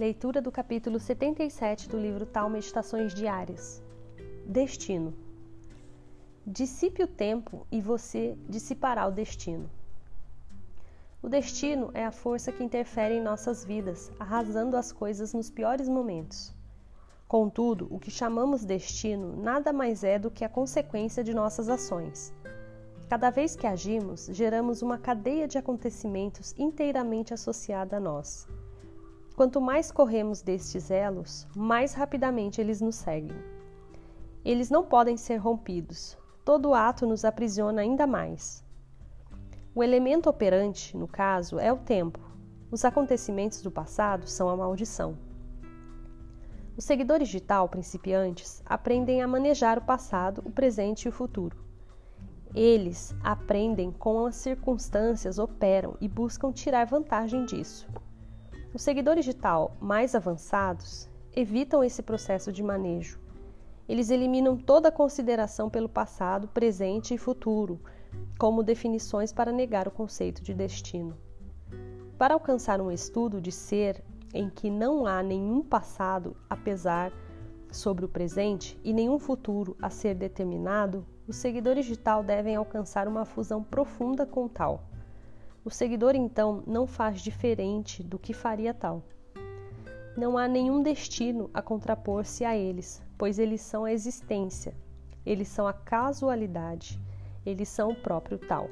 Leitura do capítulo 77 do livro Tal Meditações Diárias. Destino. Dissipe o tempo e você dissipará o destino. O destino é a força que interfere em nossas vidas, arrasando as coisas nos piores momentos. Contudo, o que chamamos destino nada mais é do que a consequência de nossas ações. Cada vez que agimos, geramos uma cadeia de acontecimentos inteiramente associada a nós. Quanto mais corremos destes elos, mais rapidamente eles nos seguem. Eles não podem ser rompidos. Todo ato nos aprisiona ainda mais. O elemento operante, no caso, é o tempo. Os acontecimentos do passado são a maldição. Os seguidores de tal principiantes aprendem a manejar o passado, o presente e o futuro. Eles aprendem como as circunstâncias operam e buscam tirar vantagem disso. Os seguidores de tal mais avançados evitam esse processo de manejo. Eles eliminam toda consideração pelo passado, presente e futuro, como definições para negar o conceito de destino. Para alcançar um estudo de ser em que não há nenhum passado, apesar sobre o presente, e nenhum futuro a ser determinado, os seguidores de tal devem alcançar uma fusão profunda com tal. O seguidor então não faz diferente do que faria tal. Não há nenhum destino a contrapor-se a eles, pois eles são a existência, eles são a casualidade, eles são o próprio tal.